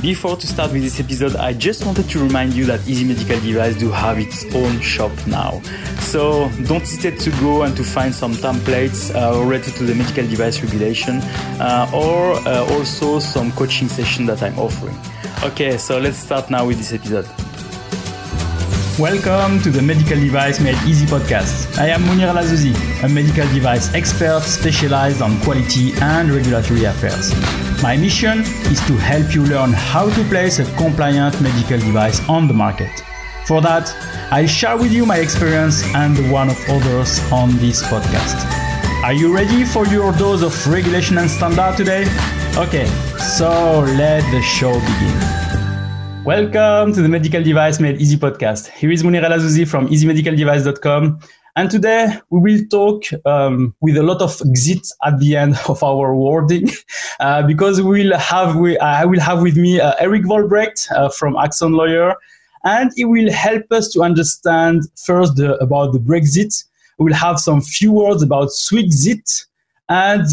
Before to start with this episode, I just wanted to remind you that Easy Medical Device do have its own shop now. So don't hesitate to go and to find some templates uh, related to the medical device regulation uh, or uh, also some coaching session that I'm offering. Okay, so let's start now with this episode. Welcome to the Medical Device Made Easy podcast. I am Monir El Azzouzi, a medical device expert specialized on quality and regulatory affairs. My mission is to help you learn how to place a compliant medical device on the market. For that, I'll share with you my experience and the one of others on this podcast. Are you ready for your dose of regulation and standard today? Okay, so let the show begin. Welcome to the Medical Device Made Easy podcast. Here is Monir El Azzouzi from easymedicaldevice.com. And today we will talk um, with a lot of exit at the end of our wording uh, because we will have we, I will have with me uh, Erik Vollebregt uh, from Axon Lawyer, and he will help us to understand first the, about the Brexit. We will have some few words about Swixit, and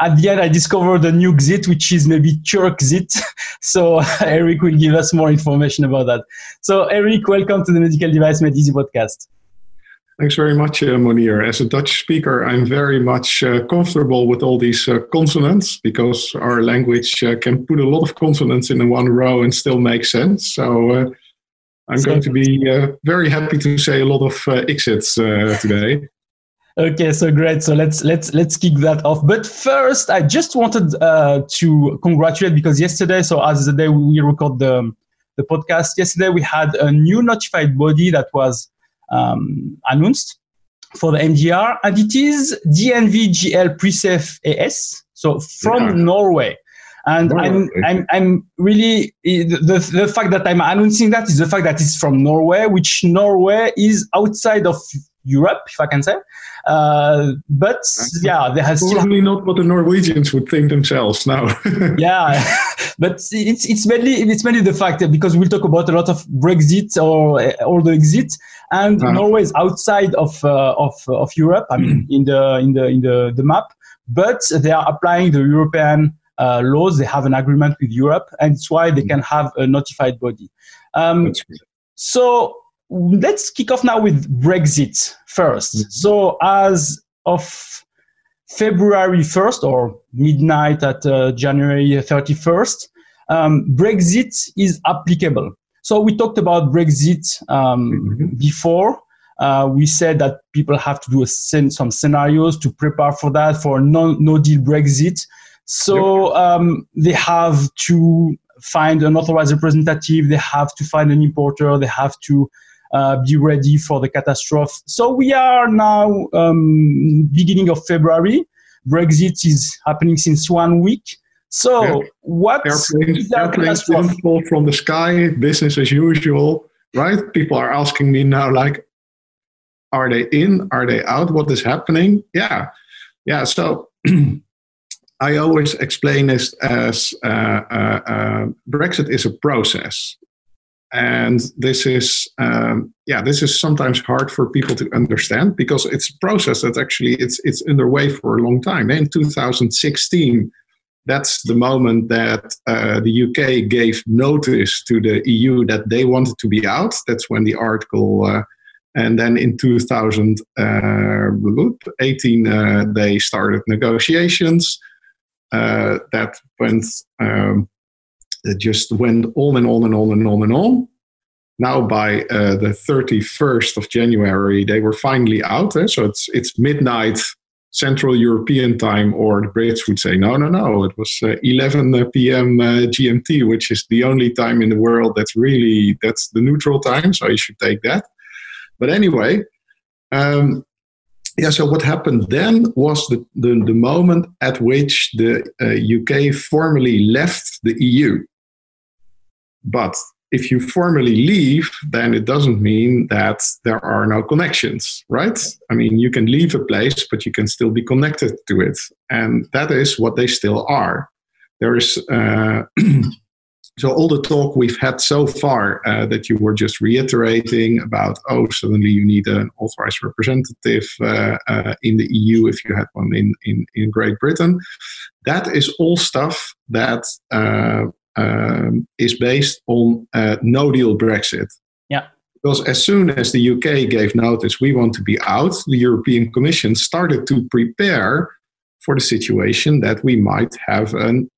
at the end, I discovered a new exit, which is maybe Turkzit. So Eric will give us more information about that. So Eric, welcome to the Medical Device Made Easy podcast. Thanks very much, uh. As a Dutch speaker, I'm very much uh, comfortable with all these uh, consonants because our language uh, can put a lot of consonants in one row and still make sense. So uh, I'm so, going to be uh, very happy to say a lot of exits today. Okay, so great. So let's let's let's kick that off. But first, I just wanted uh, to congratulate because yesterday, so as the day we record the the podcast, yesterday we had a new notified body that was um, announced for the MDR, and it is DNVGL PreSafe AS. So from yeah. Norway. And I'm, I'm, I'm really, the, the fact that I'm announcing that is the fact that it's from Norway, which Norway is outside of Europe, if I can say. Uh, but yeah, there has probably still... not what the Norwegians would think themselves now. yeah, but it's it's mainly it's mainly the fact that because we'll talk about a lot of Brexit or or the exit, and uh-huh. Norway is outside of uh, of of Europe. I mean, in the in the in the the map, but they are applying the European. Uh, laws they have an agreement with Europe, and it's why they mm. can have a notified body. Um, so let's kick off now with Brexit 1st mm-hmm. So, as of February 1st or midnight at uh, January 31st, um, Brexit is applicable. So, we talked about Brexit um, mm-hmm. before. Uh, we said that people have to do a, some scenarios to prepare for that for no, no deal Brexit. So yep. um, they have to find an authorized representative, they have to find an importer, they have to be ready for the catastrophe. So we are now um, beginning of February. Brexit is happening since one week. So yeah. what airplanes, airplanes didn't fall from the sky, business as usual, right? People are asking me now, like, are they in? Are they out? What is happening? Yeah, yeah. So I always explain this as uh, uh, uh, Brexit is a process and this is um, yeah this is sometimes hard for people to understand because it's a process that actually it's it's underway for a long time in 2016 that's the moment that uh, the UK gave notice to the EU that they wanted to be out. That's when the article, uh, and then in 2018 uh, they started negotiations. Uh, that went um, it just went on and on and on and on and on. Now, by uh, the 31st of January, they were finally out. Eh? So it's it's midnight Central European time, or the Brits would say, no, no, no. It was uh, 11 p.m. Uh, GMT, which is the only time in the world that's really that's the neutral time. So you should take that. But anyway, um, yeah, so what happened then was the, the, the moment at which the uh, UK formally left the EU. But if you formally leave, then it doesn't mean that there are no connections, right? I mean, you can leave a place, but you can still be connected to it. And that is what they still are. There is, uh, so all the talk we've had so far uh, that you were just reiterating about, oh, suddenly you need an authorized representative uh, uh in the EU if you had one in, in, in Great Britain. That is all stuff that uh, um, is based on uh, no deal Brexit. Yeah. Because as soon as the UK gave notice we want to be out, the European Commission started to prepare for the situation that we might have an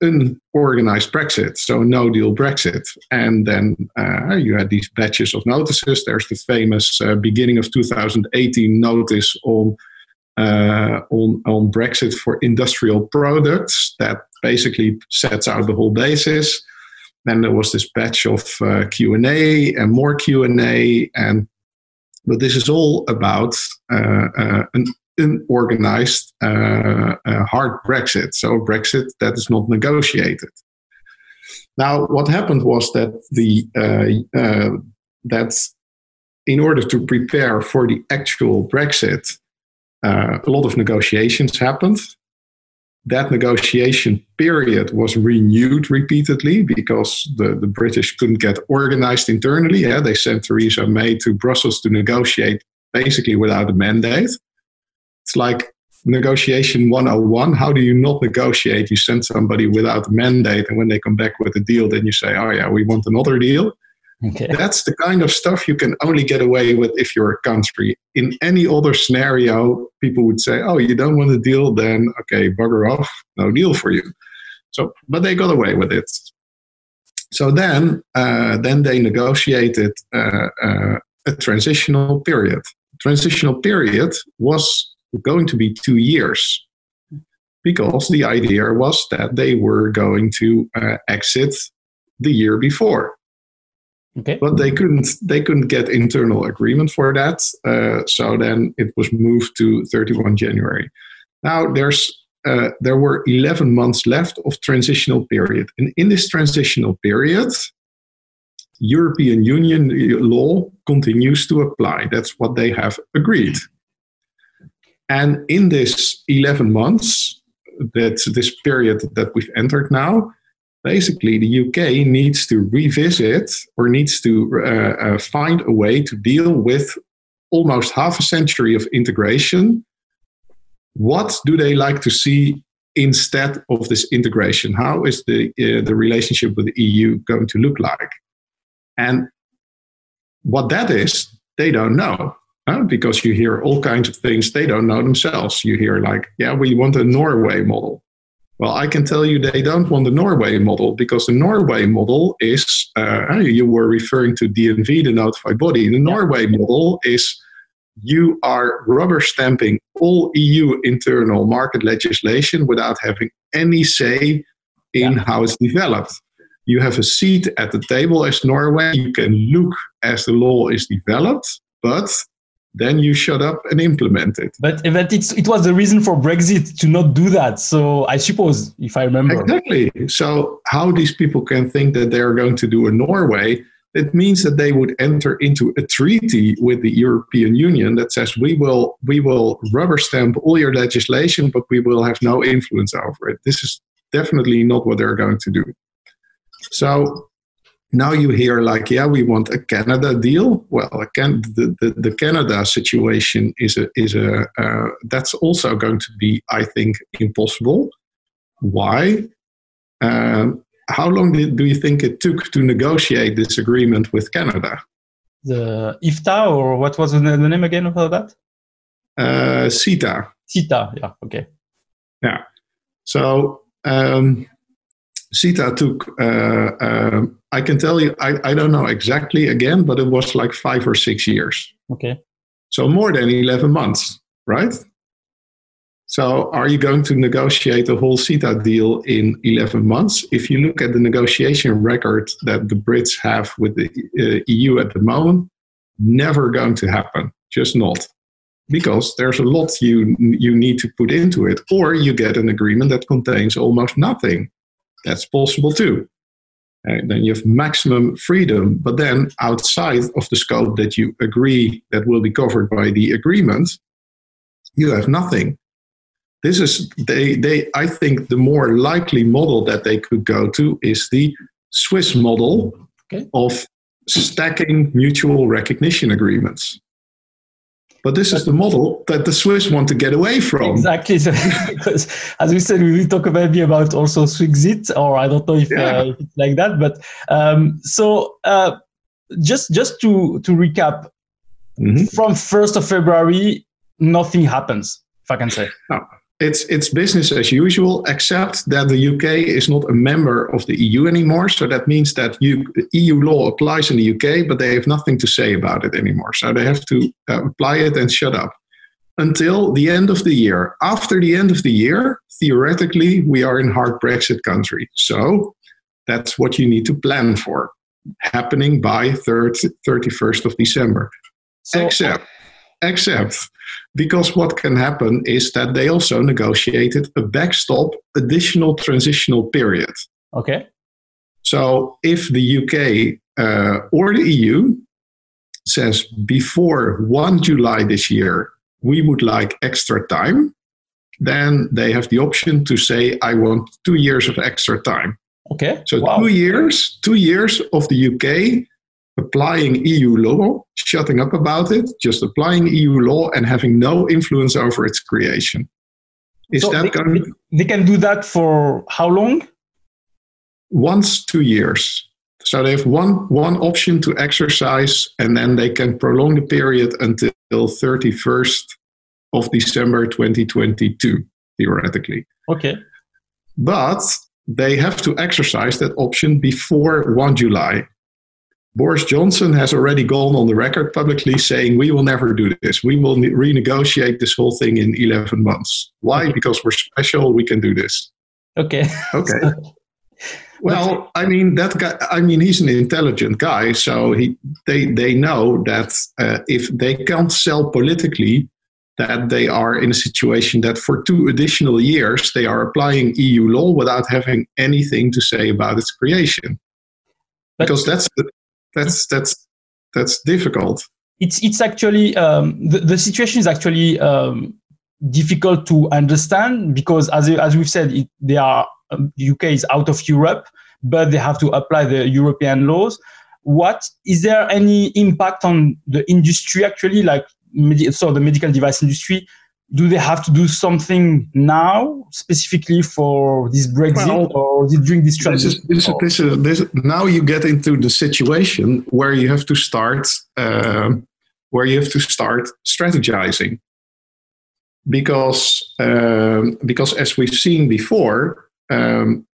unorganized Brexit, so no deal Brexit. And then uh, you had these batches of notices. There's the famous uh, beginning of 2018 notice on, uh, on, on Brexit for industrial products that basically sets out the whole basis. Then there was this batch of uh, Q&A and more Q&A. And, but this is all about uh, uh, an unorganized uh, hard Brexit, so a Brexit that is not negotiated. Now, what happened was that the uh, uh, that in order to prepare for the actual Brexit, uh, a lot of negotiations happened. That negotiation period was renewed repeatedly because the, the British couldn't get organized internally. Yeah, they sent Theresa May to Brussels to negotiate basically without a mandate. It's like negotiation 101. How do you not negotiate? You send somebody without a mandate, and when they come back with a deal, then you say, oh, yeah, we want another deal. Okay. That's the kind of stuff you can only get away with if you're a country. In any other scenario, people would say, "Oh, you don't want a deal? Then okay, bugger off, no deal for you." So, but they got away with it. So then, uh, then they negotiated uh, uh, a transitional period. Transitional period was going to be two years because the idea was that they were going to uh, exit the year before. Okay. But they couldn't. They couldn't get internal agreement for that. Uh, so then it was moved to 31 January. Now there's uh, there were 11 months left of transitional period, and in this transitional period, European Union law continues to apply. That's what they have agreed. And in this 11 months, that's this period that we've entered now, basically the UK needs to revisit or needs to uh, uh, find a way to deal with almost half a century of integration. What do they like to see instead of this integration? How is the, uh, the relationship with the EU going to look like? And what that is, they don't know uh, because you hear all kinds of things they don't know themselves. You hear, like, yeah, we want a Norway model. Well, I can tell you they don't want the Norway model because the Norway model is, uh, you were referring to DNV, the notified body. The Norway model is you are rubber stamping all EU internal market legislation without having any say in yeah. how it's developed. You have a seat at the table as Norway. You can look as the law is developed, but then you shut up and implement it. But, but it's, it was the reason for Brexit to not do that. So I suppose, if I remember. Exactly. So how these people can think that they are going to do a Norway, it means that they would enter into a treaty with the European Union that says we will we will rubber stamp all your legislation, but we will have no influence over it. This is definitely not what they're going to do. So now you hear like, yeah, we want a Canada deal. Well, the, the, the Canada situation is a is a uh, that's also going to be, I think, impossible. Why? Um, how long did, do you think it took to negotiate this agreement with Canada? The EFTA, or what was the name again of that? Uh, CETA. CETA, yeah, okay. Yeah. So um, CETA took, uh, uh, I can tell you, I, I don't know exactly again, but it was like five or six years. Okay. So more than 11 months, right? So are you going to negotiate a whole CETA deal in 11 months? If you look at the negotiation record that the Brits have with the uh, EU at the moment, never going to happen. Just not. Because there's a lot you, you need to put into it. Or you get an agreement that contains almost nothing that's possible too. And then you have maximum freedom, but then outside of the scope that you agree that will be covered by the agreement, you have nothing. This is they they I think the more likely model that they could go to is the Swiss model okay. of stacking mutual recognition agreements. But this is the model that the Swiss want to get away from. Exactly. So, because as we said, we will talk maybe about also Swixit, or I don't know if, yeah. uh, if it's like that. But um, so uh, just just to to recap, mm-hmm. from first of February, nothing happens. If I can say. No it's it's business as usual, except that the UK is not a member of the EU anymore. So that means that you, EU law applies in the UK, but they have nothing to say about it anymore. So they have to uh, apply it and shut up until the end of the year. After the end of the year, theoretically, we are in hard Brexit country. So that's what you need to plan for, happening by 30, 31st of December. So, except Except because what can happen is that they also negotiated a backstop additional transitional period. Okay. So if the UK uh, or the EU says before 1 July this year, we would like extra time, then they have the option to say, I want two years of extra time. Okay. So wow. two years, two years of the UK applying EU law, shutting up about it, just applying EU law and having no influence over its creation. Is so that they, going? They can do that for how long? Once two years. So they have one one option to exercise, and then they can prolong the period until 31st of December 2022, theoretically. Okay. But they have to exercise that option before 1 July. Boris Johnson has already gone on the record publicly saying we will never do this. We will ne- renegotiate this whole thing in 11 months. Why? Because we're special. We can do this. Okay. Okay. well, I mean that guy. I mean he's an intelligent guy, so he they they know that uh, if they can't sell politically, that they are in a situation that for two additional years they are applying EU law without having anything to say about its creation. But because that's the, that's that's that's difficult. It's it's actually um, the the situation is actually um, difficult to understand because as as we've said, it, they are um, UK is out of Europe, but they have to apply the European laws. What is there any impact on the industry actually, like so the medical device industry? Do they have to do something now specifically for this Brexit well, or during this transition? This is, this is, this is, now you get into the situation where you have to start uh, where you have to start strategizing because um, because as we've seen before um,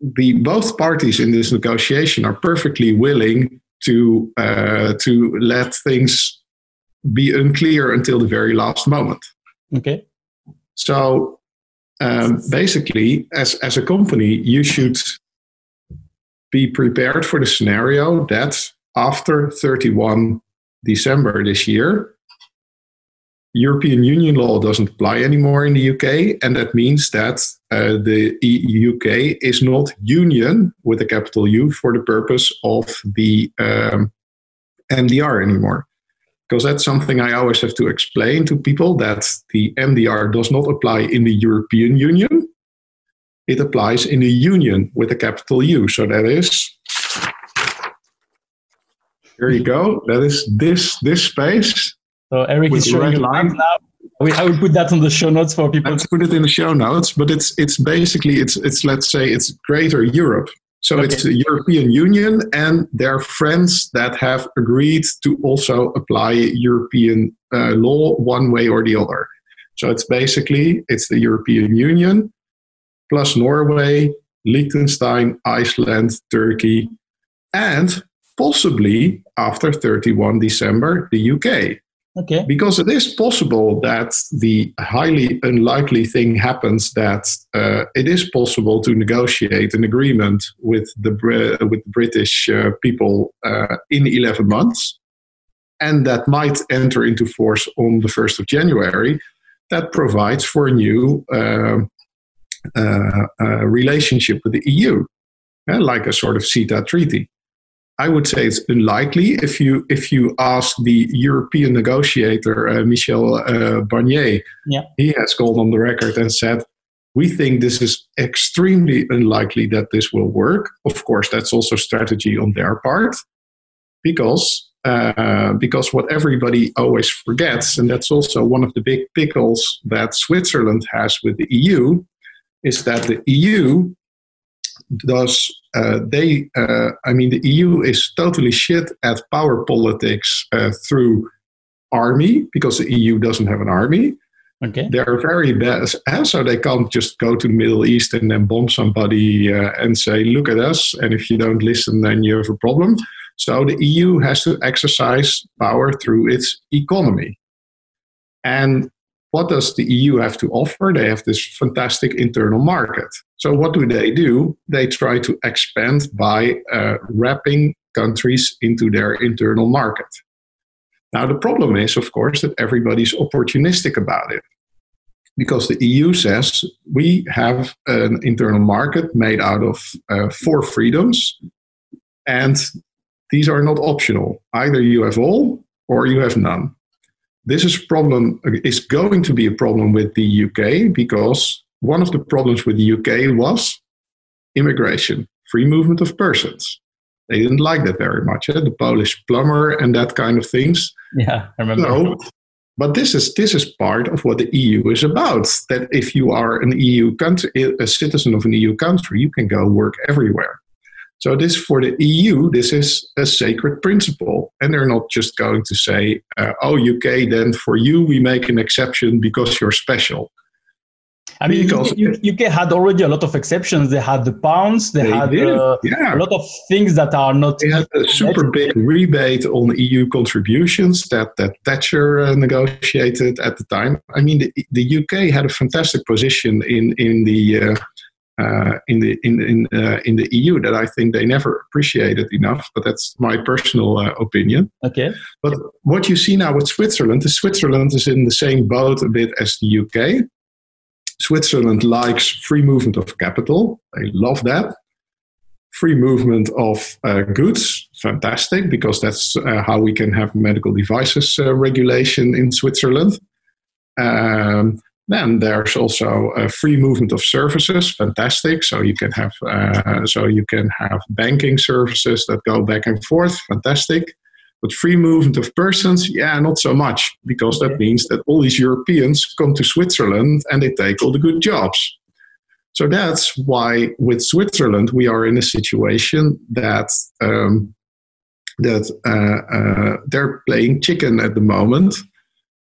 the both parties in this negotiation are perfectly willing to uh, to let things be unclear until the very last moment Okay. So um, basically, as, as a company, you should be prepared for the scenario that after 31 December this year, European Union law doesn't apply anymore in the UK, and that means that uh, the UK is not union with a capital U for the purpose of the um, MDR anymore because that's something I always have to explain to people that the MDR does not apply in the European Union. It applies in the Union with a capital U. So that is here you go. That is this this space. So Eric is showing line now. I will put that on the show notes for people. Let's put it in the show notes, but it's it's basically it's it's let's say it's greater Europe. So okay. it's the European Union and their friends that have agreed to also apply European uh, law one way or the other. So it's basically it's the European Union plus Norway, Liechtenstein, Iceland, Turkey, and possibly after 31 December the UK. Okay. Because it is possible that the highly unlikely thing happens that uh, it is possible to negotiate an agreement with the with the British uh, people uh, in 11 months, and that might enter into force on the 1st of January. That provides for a new uh, uh, relationship with the EU, like a sort of CETA treaty. I would say it's unlikely if you if you ask the European negotiator uh, Michel uh, Barnier. Yeah. He has gone on the record and said, "We think this is extremely unlikely that this will work." Of course, that's also strategy on their part, because uh, because what everybody always forgets, and that's also one of the big pickles that Switzerland has with the EU, is that the EU does uh, they uh, i mean the eu is totally shit at power politics uh, through army because the eu doesn't have an army. Okay. They're very bad so they can't just go to the middle east and then bomb somebody uh, and say look at us and if you don't listen then you have a problem. So the eu has to exercise power through its economy. And what does the EU have to offer? They have this fantastic internal market. So, what do they do? They try to expand by uh, wrapping countries into their internal market. Now, the problem is, of course, that everybody's opportunistic about it. Because the EU says we have an internal market made out of uh, four freedoms, and these are not optional. Either you have all or you have none this is problem is going to be a problem with the UK because one of the problems with the UK was immigration, free movement of persons. They didn't like that very much, eh? the Polish plumber and that kind of things. Yeah, I remember. So, but this is this is part of what the EU is about. That if you are an EU country, a citizen of an EU country, you can go work everywhere. So this for the EU, this is a sacred principle, and they're not just going to say, uh, "Oh, UK, then for you we make an exception because you're special." I mean, because UK, UK had already a lot of exceptions. They had the pounds. They, they had uh, yeah. a lot of things that are not. They had a super big rebate on EU contributions that that Thatcher uh, negotiated at the time. I mean, the, the UK had a fantastic position in in the uh, uh, in the in in uh, in the EU that I think they never appreciated enough. But that's my personal uh, opinion. Okay. But what you see now with Switzerland is Switzerland is in the same boat a bit as the UK. Switzerland likes free movement of capital. They love that. Free movement of uh, goods, fantastic, because that's uh, how we can have medical devices uh, regulation in Switzerland. Um, then there's also a free movement of services, fantastic. So you can have uh, so you can have banking services that go back and forth, fantastic. But free movement of persons, yeah, not so much, because that means that all these Europeans come to Switzerland and they take all the good jobs. So that's why with Switzerland we are in a situation that um, that uh, uh, they're playing chicken at the moment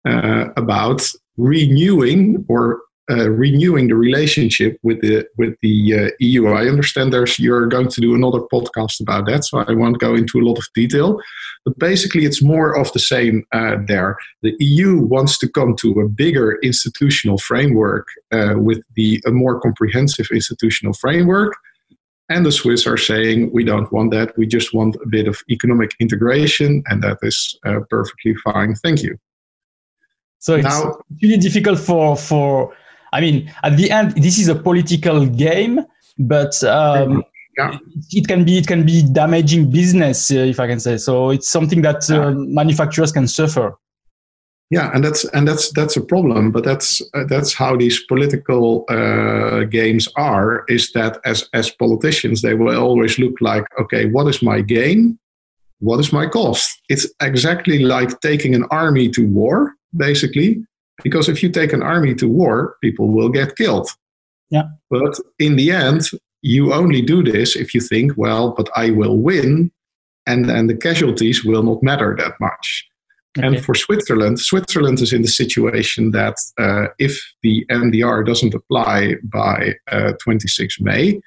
uh, about renewing or uh, renewing the relationship with the with the uh, EU. I understand there's you're going to do another podcast about that, so I won't go into a lot of detail. But basically, it's more of the same uh, there. The EU wants to come to a bigger institutional framework uh, with the a more comprehensive institutional framework. And the Swiss are saying we don't want that. We just want a bit of economic integration, and that is uh, perfectly fine. Thank you. So it's now, really difficult for for. I mean, at the end, this is a political game, but um, yeah. it, can be it can be damaging business, uh, if I can say. So it's something that uh, manufacturers can suffer. Yeah, and that's and that's that's a problem. But that's uh, that's how these political uh, games are. Is that as as politicians, they will always look like, okay, what is my gain? What is my cost? It's exactly like taking an army to war basically. Because if you take an army to war, people will get killed. Yeah. But in the end, you only do this if you think, well, but I will win, and and the casualties will not matter that much. Okay. And for Switzerland, Switzerland is in the situation that uh, if the MDR doesn't apply by uh, 26 May,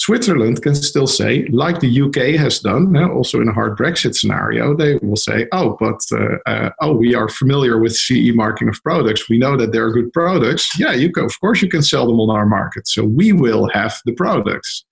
Switzerland can still say, like the UK has done, uh, also in a hard Brexit scenario, they will say, oh, but uh, uh, oh, we are familiar with CE marking of products. We know that they're good products. Yeah, you can, of course you can sell them on our market. So we will have the products.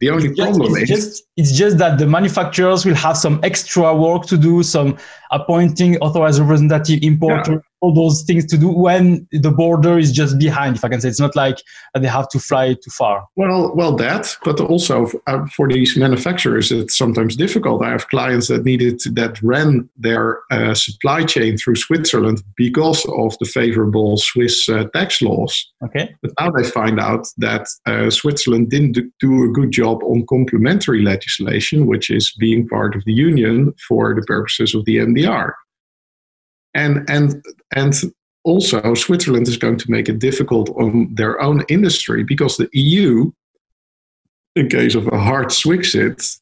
The only problem is just, it's just that the manufacturers will have some extra work to do, some appointing authorized representative importer, yeah. all those things to do when the border is just behind if i can say. It's not like they have to fly too far. Well well that but also uh, for these manufacturers it's sometimes difficult. I have clients that needed that ran their uh, supply chain through switzerland because of the favorable swiss uh, tax laws. Okay. But now they find out that uh, switzerland didn't do a good job on complementary legislation which is being part of the union for the purposes of the mdr and and and also Switzerland is going to make it difficult on their own industry because the EU, in case of a hard Swixit,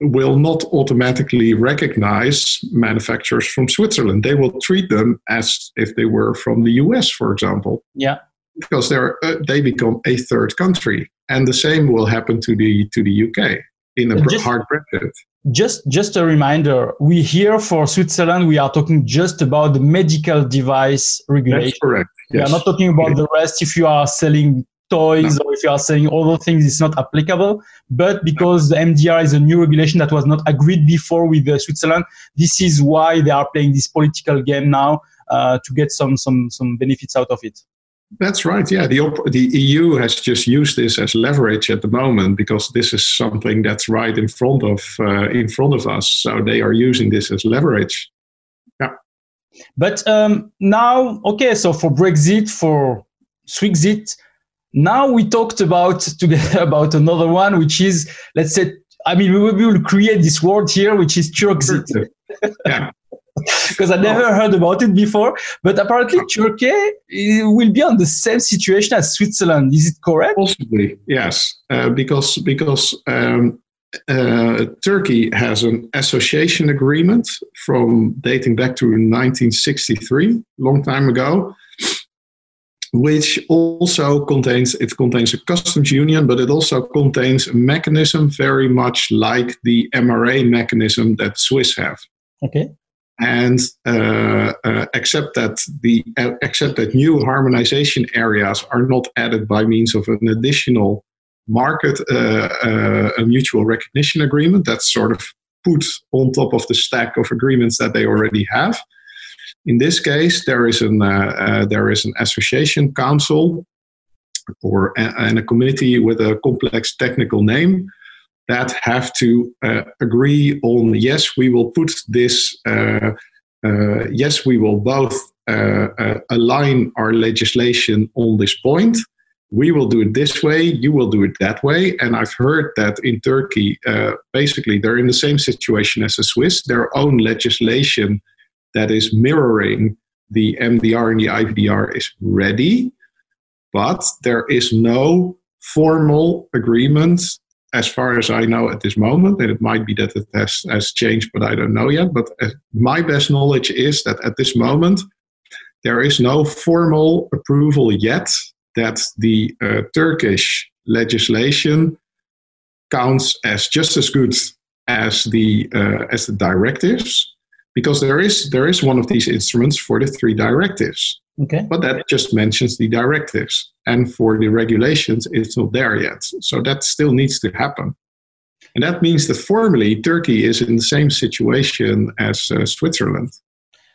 will not automatically recognize manufacturers from Switzerland. They will treat them as if they were from the US, for example. Yeah. Because they're uh, they become a third country, and the same will happen to the to the UK in a just, hard Brexit just just a reminder we here for switzerland we are talking just about the medical device regulation That's correct yes. we are not talking about okay. the rest if you are selling toys no. or if you are selling other things it's not applicable but because the mdr is a new regulation that was not agreed before with uh, switzerland this is why they are playing this political game now uh, to get some some some benefits out of it that's right. Yeah, the the EU has just used this as leverage at the moment because this is something that's right in front of uh, in front of us. So they are using this as leverage. Yeah. But um, now, okay, so for Brexit, for Swixit, now we talked about together about another one, which is let's say, I mean, we will create this word here, which is Turkzit. yeah because I never heard about it before. But apparently, Turkey will be on the same situation as Switzerland. Is it correct? Possibly, yes, uh, because because um, uh, Turkey has an association agreement from dating back to 1963, long time ago, which also contains it contains a customs union, but it also contains a mechanism very much like the MRA mechanism that Swiss have. Okay and uh, uh, accept that the uh, accept that new harmonization areas are not added by means of an additional market uh, uh, a mutual recognition agreement that's sort of put on top of the stack of agreements that they already have. In this case, there is an uh, there is an association council or a, and a committee with a complex technical name that have to uh, agree on yes, we will put this, uh, uh, yes, we will both uh, uh, align our legislation on this point. We will do it this way, you will do it that way. And I've heard that in Turkey, uh, basically, they're in the same situation as the Swiss, their own legislation that is mirroring the MDR and the IVDR is ready, but there is no formal agreement as far as I know at this moment, and it might be that it has, has changed, but I don't know yet. But uh, my best knowledge is that at this moment, there is no formal approval yet that the uh, Turkish legislation counts as just as good as the uh, as the directives, because there is there is one of these instruments for the three directives. Okay. But that just mentions the directives. And for the regulations, it's not there yet. So that still needs to happen. And that means that formally, Turkey is in the same situation as uh, Switzerland.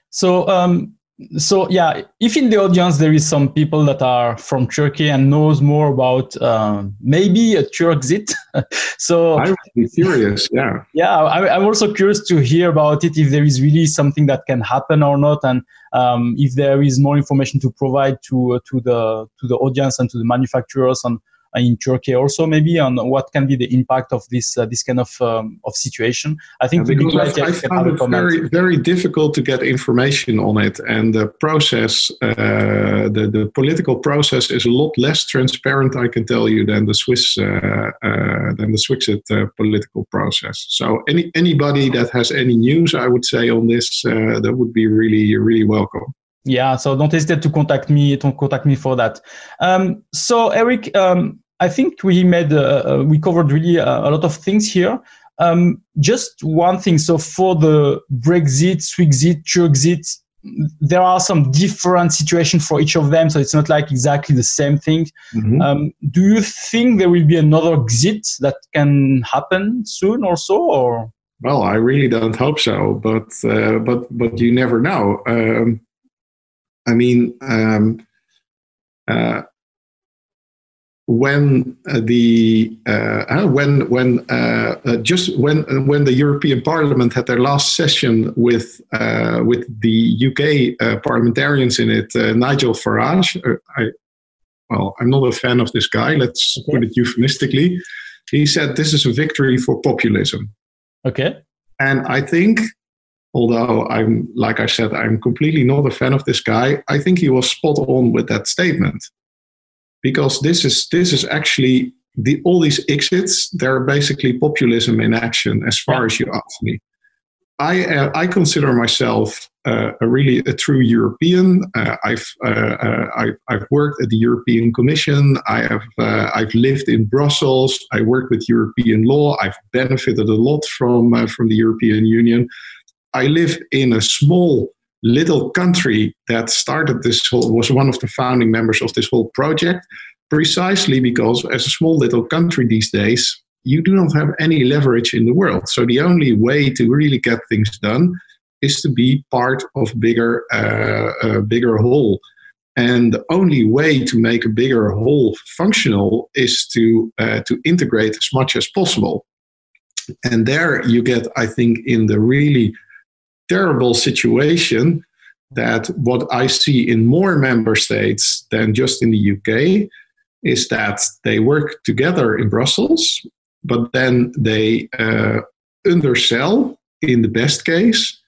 So, um, so yeah, if in the audience there is some people that are from Turkey and knows more about uh, maybe a Turkzit, so I would be curious. Yeah, yeah, I, am also curious to hear about it if there is really something that can happen or not, and um, if there is more information to provide to uh, to the to the audience and to the manufacturers on in Turkey also maybe on what can be the impact of this uh, this kind of um, of situation. I think yeah, because I, I found it very very difficult to get information on it, and the process, uh, the the political process is a lot less transparent. I can tell you than the Swiss uh, uh than the Swiss uh, political process. So any anybody that has any news, I would say on this, uh, that would be really really welcome. Yeah, so don't hesitate to contact me. To contact me for that. Um, so Eric, um, I think we made uh, uh we covered really a, uh, a lot of things here. Um, just one thing. So for the Brexit, Swixit, Turkzit, there are some different situations for each of them. So it's not like exactly the same thing. Mm-hmm. Um, do you think there will be another exit that can happen soon or so, or? Well, I really don't hope so, but uh, but but you never know. Um, I mean, um, uh, when uh, the uh, uh when when uh, uh, just when when the European Parliament had their last session with with the UK parliamentarians in it, Nigel Farage. I, well, I'm not a fan of this guy. Let's okay. put it euphemistically. He said this is a victory for populism. Okay. And I think, although I'm like I said, I'm completely not a fan of this guy. I think he was spot on with that statement. Because this is this is actually the all these exits they're basically populism in action as far as you ask me. I uh, i consider myself uh, a really a true european. Uh, I've, uh, uh, I've, I've worked at the european commission. I have uh, i've lived in brussels. I work with european law. I've benefited a lot from from the european union i live in a small little country that started this whole, was one of the founding members of this whole project, precisely because as a small little country these days, you do not have any leverage in the world. So the only way to really get things done is to be part of bigger, uh, a bigger whole. And the only way to make a bigger whole functional is to uh, to integrate as much as possible. And there you get, I think, in the really terrible situation that what I see in more member states than just in the UK is that they work together in Brussels, but then they uh, undersell in the best case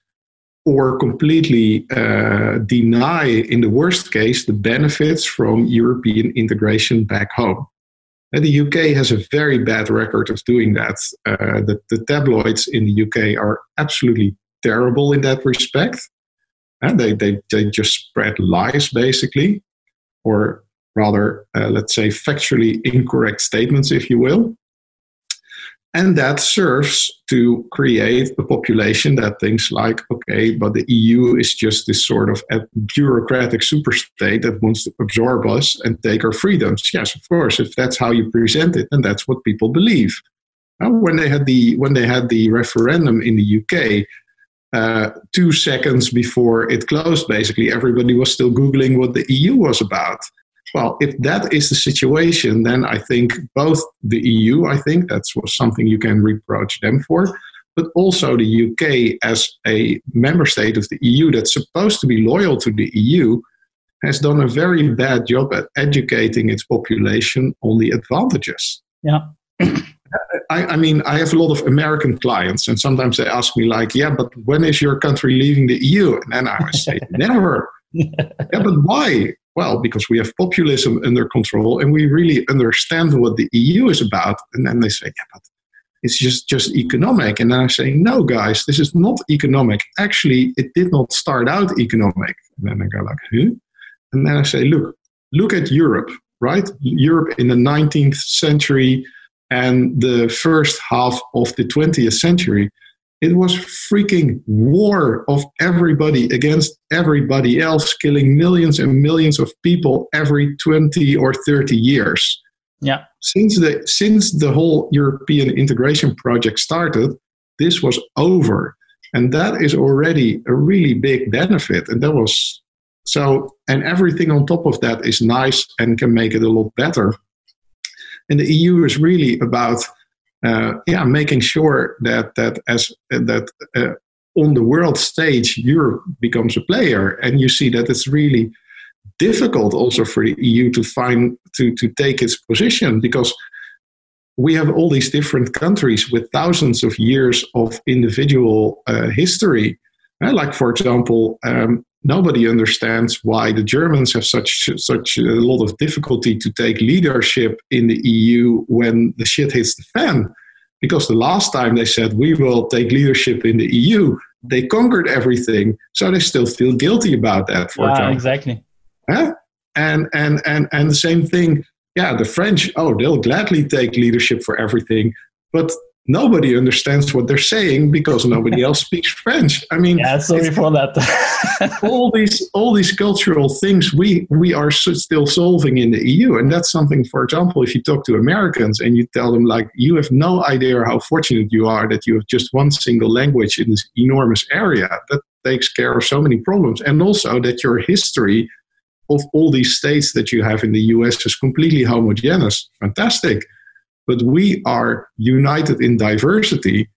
or completely uh, deny, in the worst case, the benefits from European integration back home. And the UK has a very bad record of doing that. Uh, the, the tabloids in the UK are absolutely terrible in that respect. And they, they, they just spread lies, basically, or rather, uh, let's say, factually incorrect statements, if you will. And that serves to create a population that thinks like, okay, but the EU is just this sort of bureaucratic superstate that wants to absorb us and take our freedoms. Yes, of course, if that's how you present it, and that's what people believe. When they had the when they had the referendum in the UK, uh, two seconds before it closed, basically, everybody was still Googling what the EU was about. Well, if that is the situation, then I think both the EU, I think that's something you can reproach them for, but also the UK as a member state of the EU that's supposed to be loyal to the EU has done a very bad job at educating its population on the advantages. Yeah. I, I, mean, I have a lot of American clients, and sometimes they ask me, like, yeah, but when is your country leaving the EU? And then I say, never. yeah, but why? Well, because we have populism under control and we really understand what the EU is about. And then they say, yeah, but it's just, just economic. And then I say, no, guys, this is not economic. Actually, it did not start out economic. And then I go like, huh? And then I say, look, look at Europe, right? Europe in the 19th century, and the first half of the 20th century, it was freaking war of everybody against everybody else, killing millions and millions of people every 20 or 30 years. Yeah. Since the since the whole European integration project started, this was over. And that is already a really big benefit. And that was so and everything on top of that is nice and can make it a lot better. And the EU is really about uh, yeah making sure that that as that uh, on the world stage Europe becomes a player, and you see that it's really difficult also for the EU to find to to take its position because we have all these different countries with thousands of years of individual uh, history. Uh, like, for example, um, nobody understands why the Germans have such such a lot of difficulty to take leadership in the EU when the shit hits the fan. Because the last time they said we will take leadership in the EU, they conquered everything, so they still feel guilty about that. For yeah, example. exactly. Huh? And and and and the same thing. Yeah, the French. Oh, they'll gladly take leadership for everything, but nobody understands what they're saying because nobody else speaks French. I mean, yeah, sorry for that. all these all these cultural things we we are still solving in the EU, and that's something. For example, if you talk to Americans and you tell them like, you have no idea how fortunate you are that you have just one single language in this enormous area. That takes care of so many problems. And also that your history of all these states that you have in the US is completely homogeneous. Fantastic. But we are united in diversity.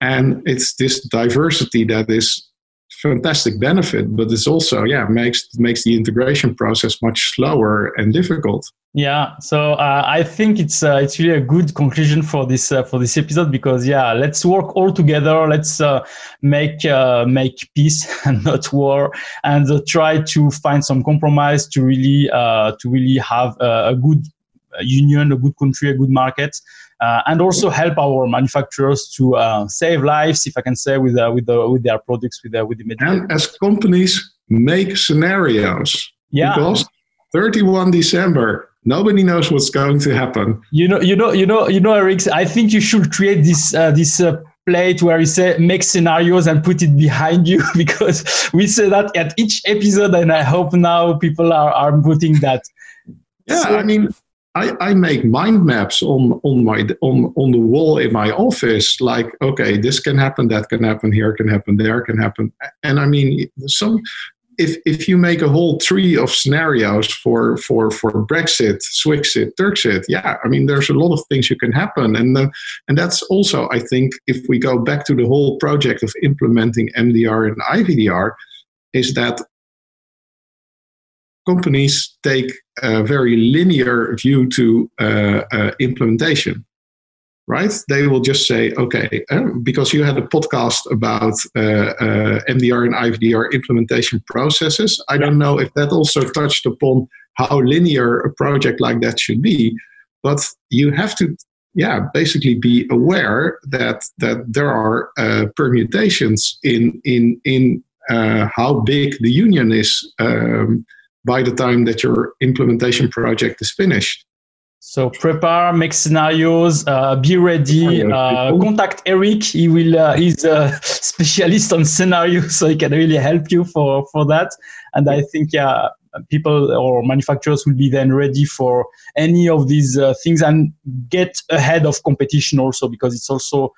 And it's this diversity that is fantastic benefit, but it's also yeah makes makes the integration process much slower and difficult. Yeah, so uh, I think it's uh, it's really a good conclusion for this uh, for this episode because yeah, let's work all together. Let's uh, make uh, make peace and not war, and uh, try to find some compromise to really to really have a good union, a good country, a good market, uh, and also help our manufacturers to uh, save lives, if I can say, with uh, with the, with their products, with with the material. And as companies make scenarios, yeah. because 31 December, nobody knows what's going to happen. You know, you know, you know, you know, Eric. I think you should create this uh, this uh, plate where you say make scenarios and put it behind you because we say that at each episode, and I hope now people are are putting that. Yeah, so, I mean, I, I make mind maps on on my on on the wall in my office like okay this can happen that can happen here can happen there can happen. And i mean some if if you make a whole tree of scenarios for for for brexit swixit turksit yeah i mean there's a lot of things you can happen. And uh, and that's also i think if we go back to the whole project of implementing mdr and ivdr is that companies take a very linear view to uh, uh, implementation right? They will just say okay uh, because you had a podcast about uh, uh, mdr and ivdr implementation processes i don't know if that also touched upon how linear a project like that should be but you have to yeah basically be aware that that there are uh, permutations in in in how big the union is um, by the time that your implementation project is finished. So prepare, make scenarios, uh, be ready. Uh, contact Erik. He will. Uh, he's a specialist on scenarios, so he can really help you for for that. And I think yeah, people or manufacturers will be then ready for any of these uh, things and get ahead of competition also because it's also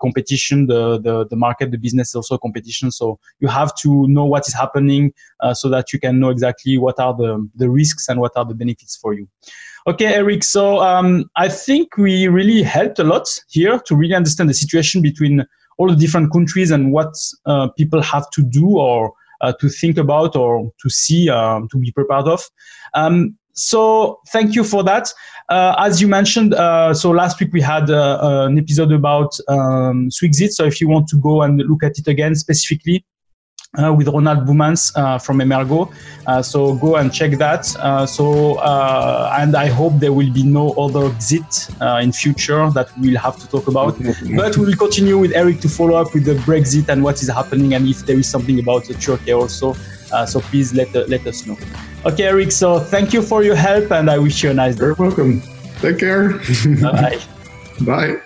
competition. The, the the market, the business is also competition. So you have to know what is happening uh, so that you can know exactly what are the the risks and what are the benefits for you. Okay, Erik. So um, I think we really helped a lot here to really understand the situation between all the different countries and what uh, people have to do or uh, to think about or to see um, to be prepared of. Um, so thank you for that. Uh, as you mentioned, uh, so last week we had uh, an episode about um, Swixit. So if you want to go and look at it again specifically, uh, with Ronald Boumans uh, from Emergo. Uh, so go and check that. Uh, so and I hope there will be no other exit in future that we'll have to talk about. but we will continue with Erik to follow up with the Brexit and what is happening and if there is something about Turkey also. so please let let us know. Okay, Erik. So thank you for your help and I wish you a nice day. You're welcome. Take care. Bye. Bye.